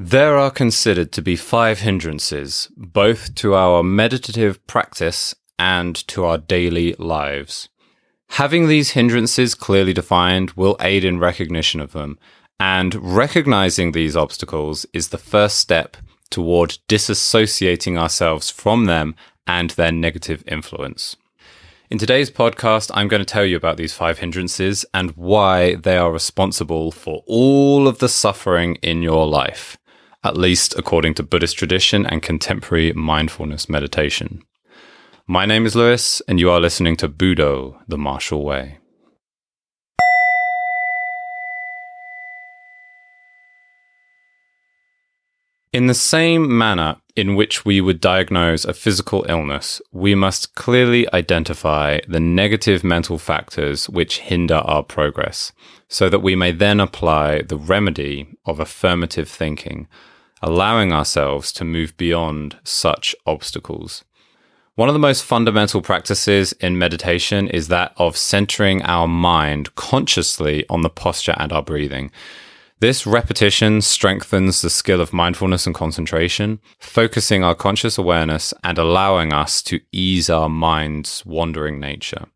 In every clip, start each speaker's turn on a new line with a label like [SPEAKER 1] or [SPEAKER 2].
[SPEAKER 1] There are considered to be five hindrances, both to our meditative practice and to our daily lives. Having these hindrances clearly defined will aid in recognition of them, and recognizing these obstacles is the first step toward disassociating ourselves from them and their negative influence. In today's podcast, I'm going to tell you about these five hindrances and why they are responsible for all of the suffering in your life, at least according to Buddhist tradition and contemporary mindfulness meditation. My name is Lewis, and you are listening to Budo, the Martial Way. In the same manner in which we would diagnose a physical illness, we must clearly identify the negative mental factors which hinder our progress, so that we may then apply the remedy of affirmative thinking, allowing ourselves to move beyond such obstacles. One of the most fundamental practices in meditation is that of centering our mind consciously on the posture and our breathing. This repetition strengthens the skill of mindfulness and concentration, focusing our conscious awareness and allowing us to ease our mind's wandering nature.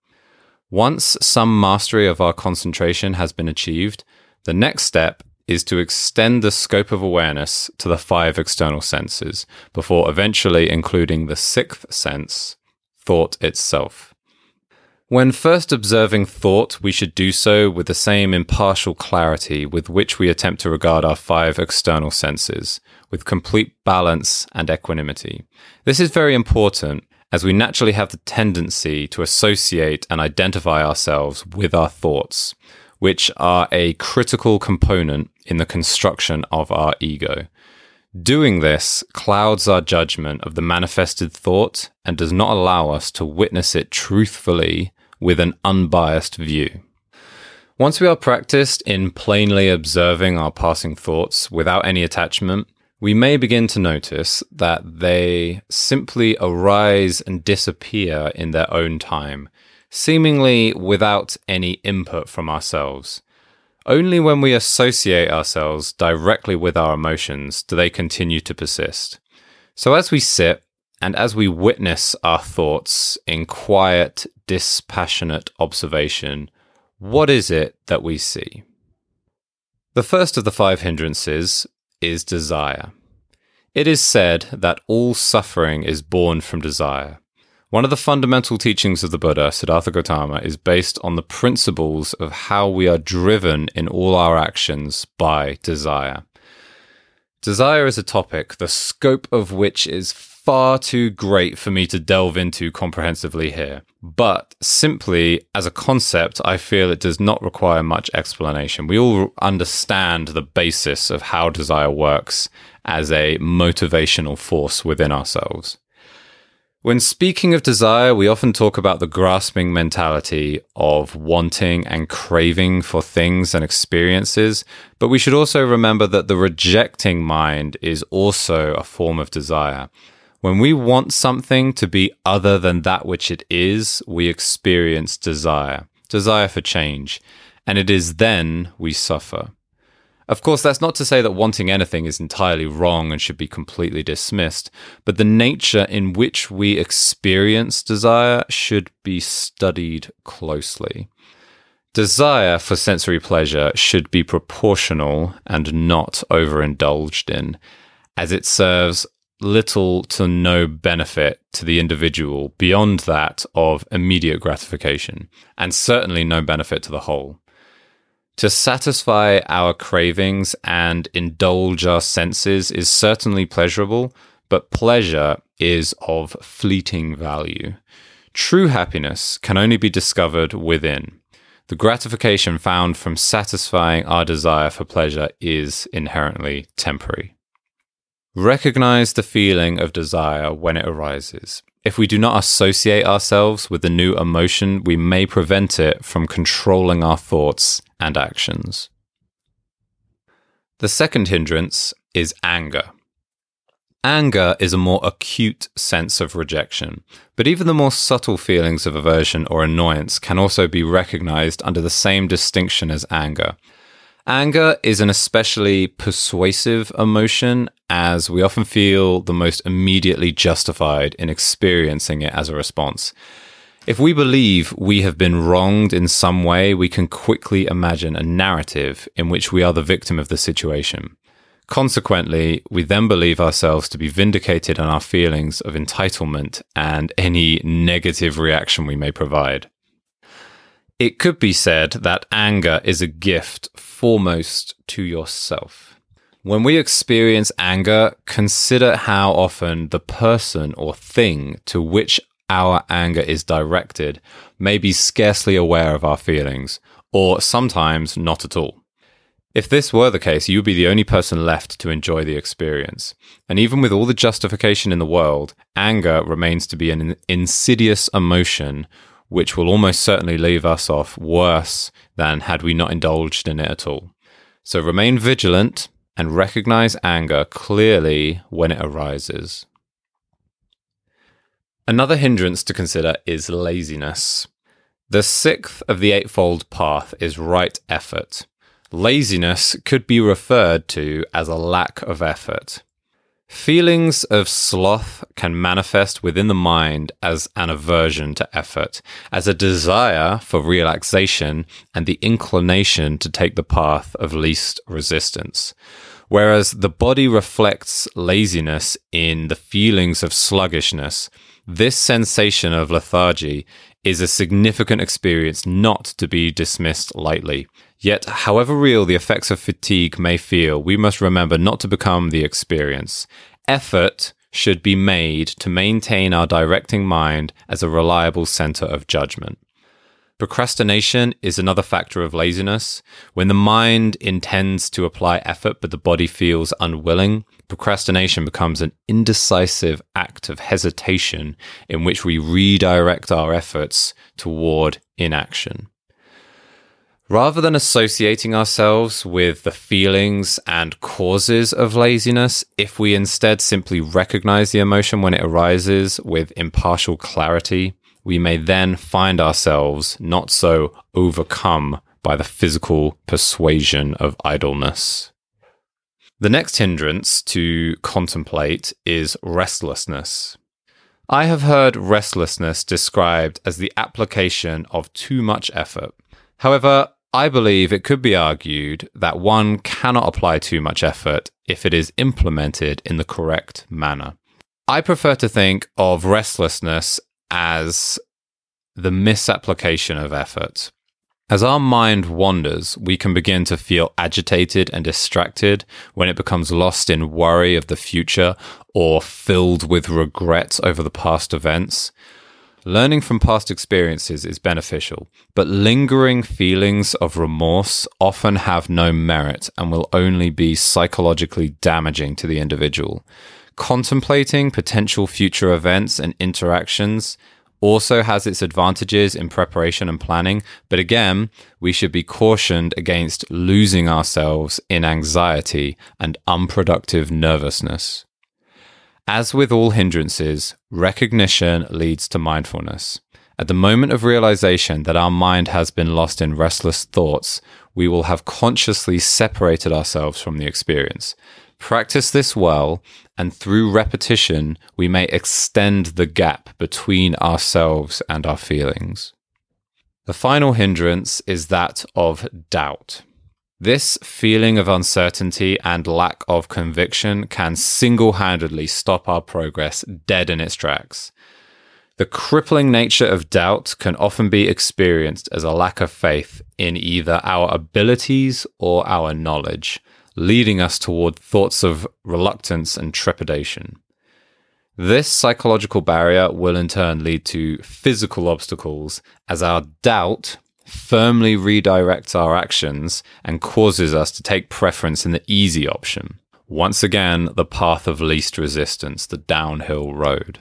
[SPEAKER 1] Once some mastery of our concentration has been achieved, the next step is to extend the scope of awareness to the five external senses before eventually including the sixth sense, thought itself. When first observing thought, we should do so with the same impartial clarity with which we attempt to regard our five external senses, with complete balance and equanimity. This is very important as we naturally have the tendency to associate and identify ourselves with our thoughts, which are a critical component in the construction of our ego. Doing this clouds our judgment of the manifested thought and does not allow us to witness it truthfully with an unbiased view. Once we are practiced in plainly observing our passing thoughts without any attachment, we may begin to notice that they simply arise and disappear in their own time, seemingly without any input from ourselves. Only when we associate ourselves directly with our emotions do they continue to persist. So as we sit and as we witness our thoughts in quiet, dispassionate observation, what is it that we see? The first of the five hindrances is desire. It is said that all suffering is born from desire. One of the fundamental teachings of the Buddha, Siddhartha Gautama, is based on the principles of how we are driven in all our actions by desire. Desire is a topic, the scope of which is far too great for me to delve into comprehensively here. But simply as a concept, I feel it does not require much explanation. We all understand the basis of how desire works as a motivational force within ourselves. When speaking of desire, we often talk about the grasping mentality of wanting and craving for things and experiences, but we should also remember that the rejecting mind is also a form of desire. When we want something to be other than that which it is, we experience desire, desire for change, and it is then we suffer. Of course, that's not to say that wanting anything is entirely wrong and should be completely dismissed, but the nature in which we experience desire should be studied closely. Desire for sensory pleasure should be proportional and not overindulged in, as it serves little to no benefit to the individual beyond that of immediate gratification, and certainly no benefit to the whole. To satisfy our cravings and indulge our senses is certainly pleasurable, but pleasure is of fleeting value. True happiness can only be discovered within. The gratification found from satisfying our desire for pleasure is inherently temporary. Recognize the feeling of desire when it arises. If we do not associate ourselves with the new emotion, we may prevent it from controlling our thoughts and actions. The second hindrance is anger. Anger is a more acute sense of rejection, but even the more subtle feelings of aversion or annoyance can also be recognized under the same distinction as anger. Anger is an especially persuasive emotion as we often feel the most immediately justified in experiencing it as a response. If we believe we have been wronged in some way, we can quickly imagine a narrative in which we are the victim of the situation. Consequently, we then believe ourselves to be vindicated in our feelings of entitlement and any negative reaction we may provide. It could be said that anger is a gift foremost to yourself. When we experience anger, consider how often the person or thing to which our anger is directed may be scarcely aware of our feelings, or sometimes not at all. If this were the case, you would be the only person left to enjoy the experience. And even with all the justification in the world, anger remains to be an insidious emotion which will almost certainly leave us off worse than had we not indulged in it at all. So remain vigilant and recognize anger clearly when it arises. Another hindrance to consider is laziness. The sixth of the Eightfold Path is right effort. Laziness could be referred to as a lack of effort. Feelings of sloth can manifest within the mind as an aversion to effort, as a desire for relaxation and the inclination to take the path of least resistance. Whereas the body reflects laziness in the feelings of sluggishness, this sensation of lethargy is a significant experience not to be dismissed lightly. Yet, however real the effects of fatigue may feel, we must remember not to become the experience. Effort should be made to maintain our directing mind as a reliable center of judgment. Procrastination is another factor of laziness. When the mind intends to apply effort but the body feels unwilling, procrastination becomes an indecisive act of hesitation in which we redirect our efforts toward inaction. Rather than associating ourselves with the feelings and causes of laziness, if we instead simply recognize the emotion when it arises with impartial clarity, we may then find ourselves not so overcome by the physical persuasion of idleness. The next hindrance to contemplate is restlessness. I have heard restlessness described as the application of too much effort. However, I believe it could be argued that one cannot apply too much effort if it is implemented in the correct manner. I prefer to think of restlessness as the misapplication of effort. As our mind wanders, we can begin to feel agitated and distracted when it becomes lost in worry of the future or filled with regret over the past events. Learning from past experiences is beneficial, but lingering feelings of remorse often have no merit and will only be psychologically damaging to the individual. Contemplating potential future events and interactions also has its advantages in preparation and planning, but again, we should be cautioned against losing ourselves in anxiety and unproductive nervousness. As with all hindrances, recognition leads to mindfulness. At the moment of realization that our mind has been lost in restless thoughts, we will have consciously separated ourselves from the experience. Practice this well, and through repetition, we may extend the gap between ourselves and our feelings. The final hindrance is that of doubt. This feeling of uncertainty and lack of conviction can single handedly stop our progress dead in its tracks. The crippling nature of doubt can often be experienced as a lack of faith in either our abilities or our knowledge, leading us toward thoughts of reluctance and trepidation. This psychological barrier will in turn lead to physical obstacles as our doubt firmly redirects our actions and causes us to take preference in the easy option. Once again, the path of least resistance, the downhill road.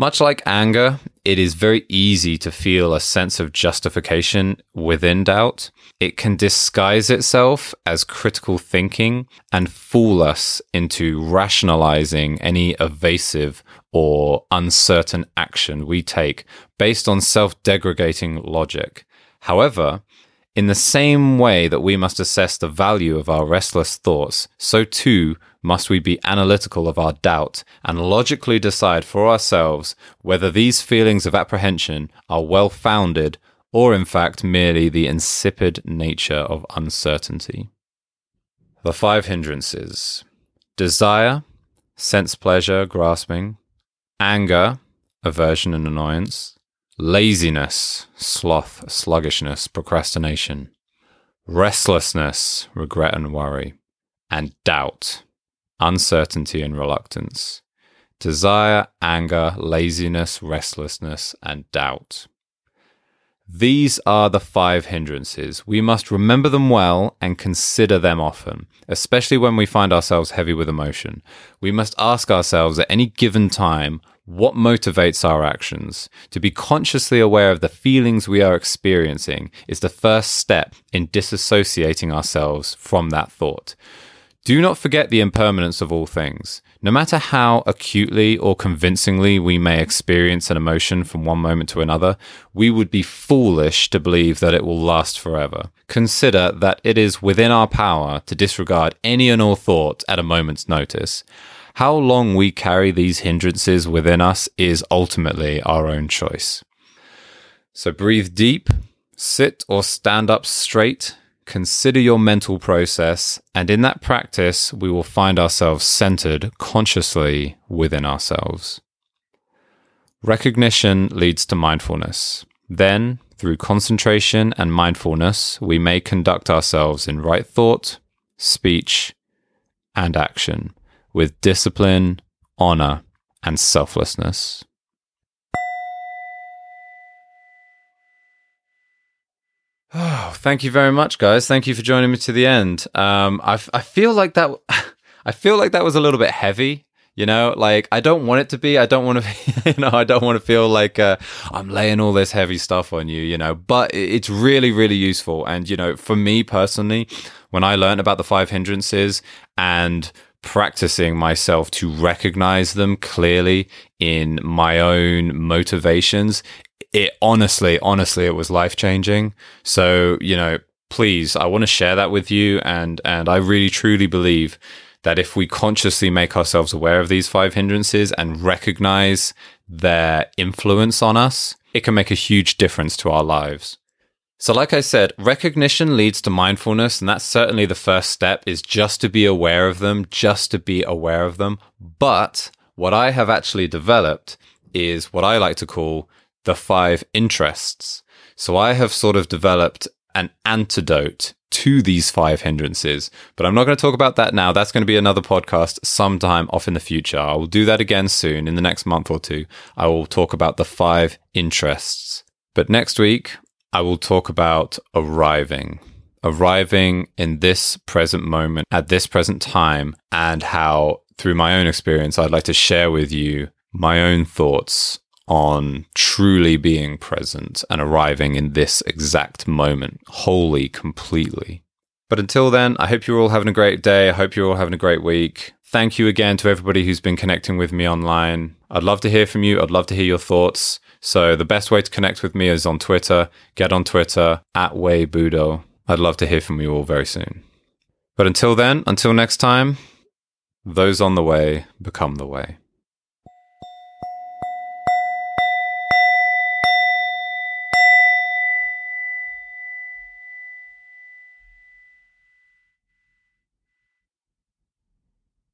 [SPEAKER 1] Much like anger, it is very easy to feel a sense of justification within doubt. It can disguise itself as critical thinking and fool us into rationalizing any evasive or uncertain action we take based on self degrading logic. However, In the same way that we must assess the value of our restless thoughts, so too must we be analytical of our doubt and logically decide for ourselves whether these feelings of apprehension are well founded or in fact merely the insipid nature of uncertainty. The five hindrances desire, sense pleasure, grasping, anger, aversion and annoyance, laziness, sloth, sluggishness, procrastination, restlessness, regret and worry, and doubt, uncertainty and reluctance, desire, anger, laziness, restlessness, and doubt. These are the five hindrances. We must remember them well and consider them often, especially when we find ourselves heavy with emotion. We must ask ourselves at any given time what motivates our actions. To be consciously aware of the feelings we are experiencing is the first step in disassociating ourselves from that thought. Do not forget the impermanence of all things. No matter how acutely or convincingly we may experience an emotion from one moment to another, we would be foolish to believe that it will last forever. Consider that it is within our power to disregard any and all thought at a moment's notice. How long we carry these hindrances within us is ultimately our own choice. So breathe deep, sit or stand up straight, consider your mental process, and in that practice, we will find ourselves centered consciously within ourselves. Recognition leads to mindfulness. Then, through concentration and mindfulness, we may conduct ourselves in right thought, speech, and action with discipline, honor, and selflessness. Oh, thank you very much, guys. Thank you for joining me to the end. Um, I, I feel like that. I feel like that was a little bit heavy. You know, like I don't want it to be. I don't want to. You know, I don't want to feel like uh, I'm laying all this heavy stuff on you. You know, but it's really, really useful. And you know, for me personally, when I learned about the five hindrances and practicing myself to recognize them clearly in my own motivations it honestly, honestly, it was life changing. So, you know, please, I want to share that with you. And, and I really truly believe that if we consciously make ourselves aware of these five hindrances and recognize their influence on us, it can make a huge difference to our lives. So, like I said, recognition leads to mindfulness, and that's certainly the first step is just to be aware of them, just to be aware of them. But what I have actually developed is what I like to call the five interests. So I have sort of developed an antidote to these five hindrances, but I'm not going to talk about that now. That's going to be another podcast sometime off in the future. I will do that again soon in the next month or two. I will talk about the five interests. But next week, I will talk about arriving, arriving in this present moment at this present time, and how through my own experience, I'd like to share with you my own thoughts on truly being present and arriving in this exact moment, wholly, completely. But until then, I hope you're all having a great day. I hope you're all having a great week. Thank you again to everybody who's been connecting with me online. I'd love to hear from you. I'd love to hear your thoughts. So the best way to connect with me is on Twitter. Get on Twitter at Weibudo. I'd love to hear from you all very soon. But until then, until next time, those on the way become the way.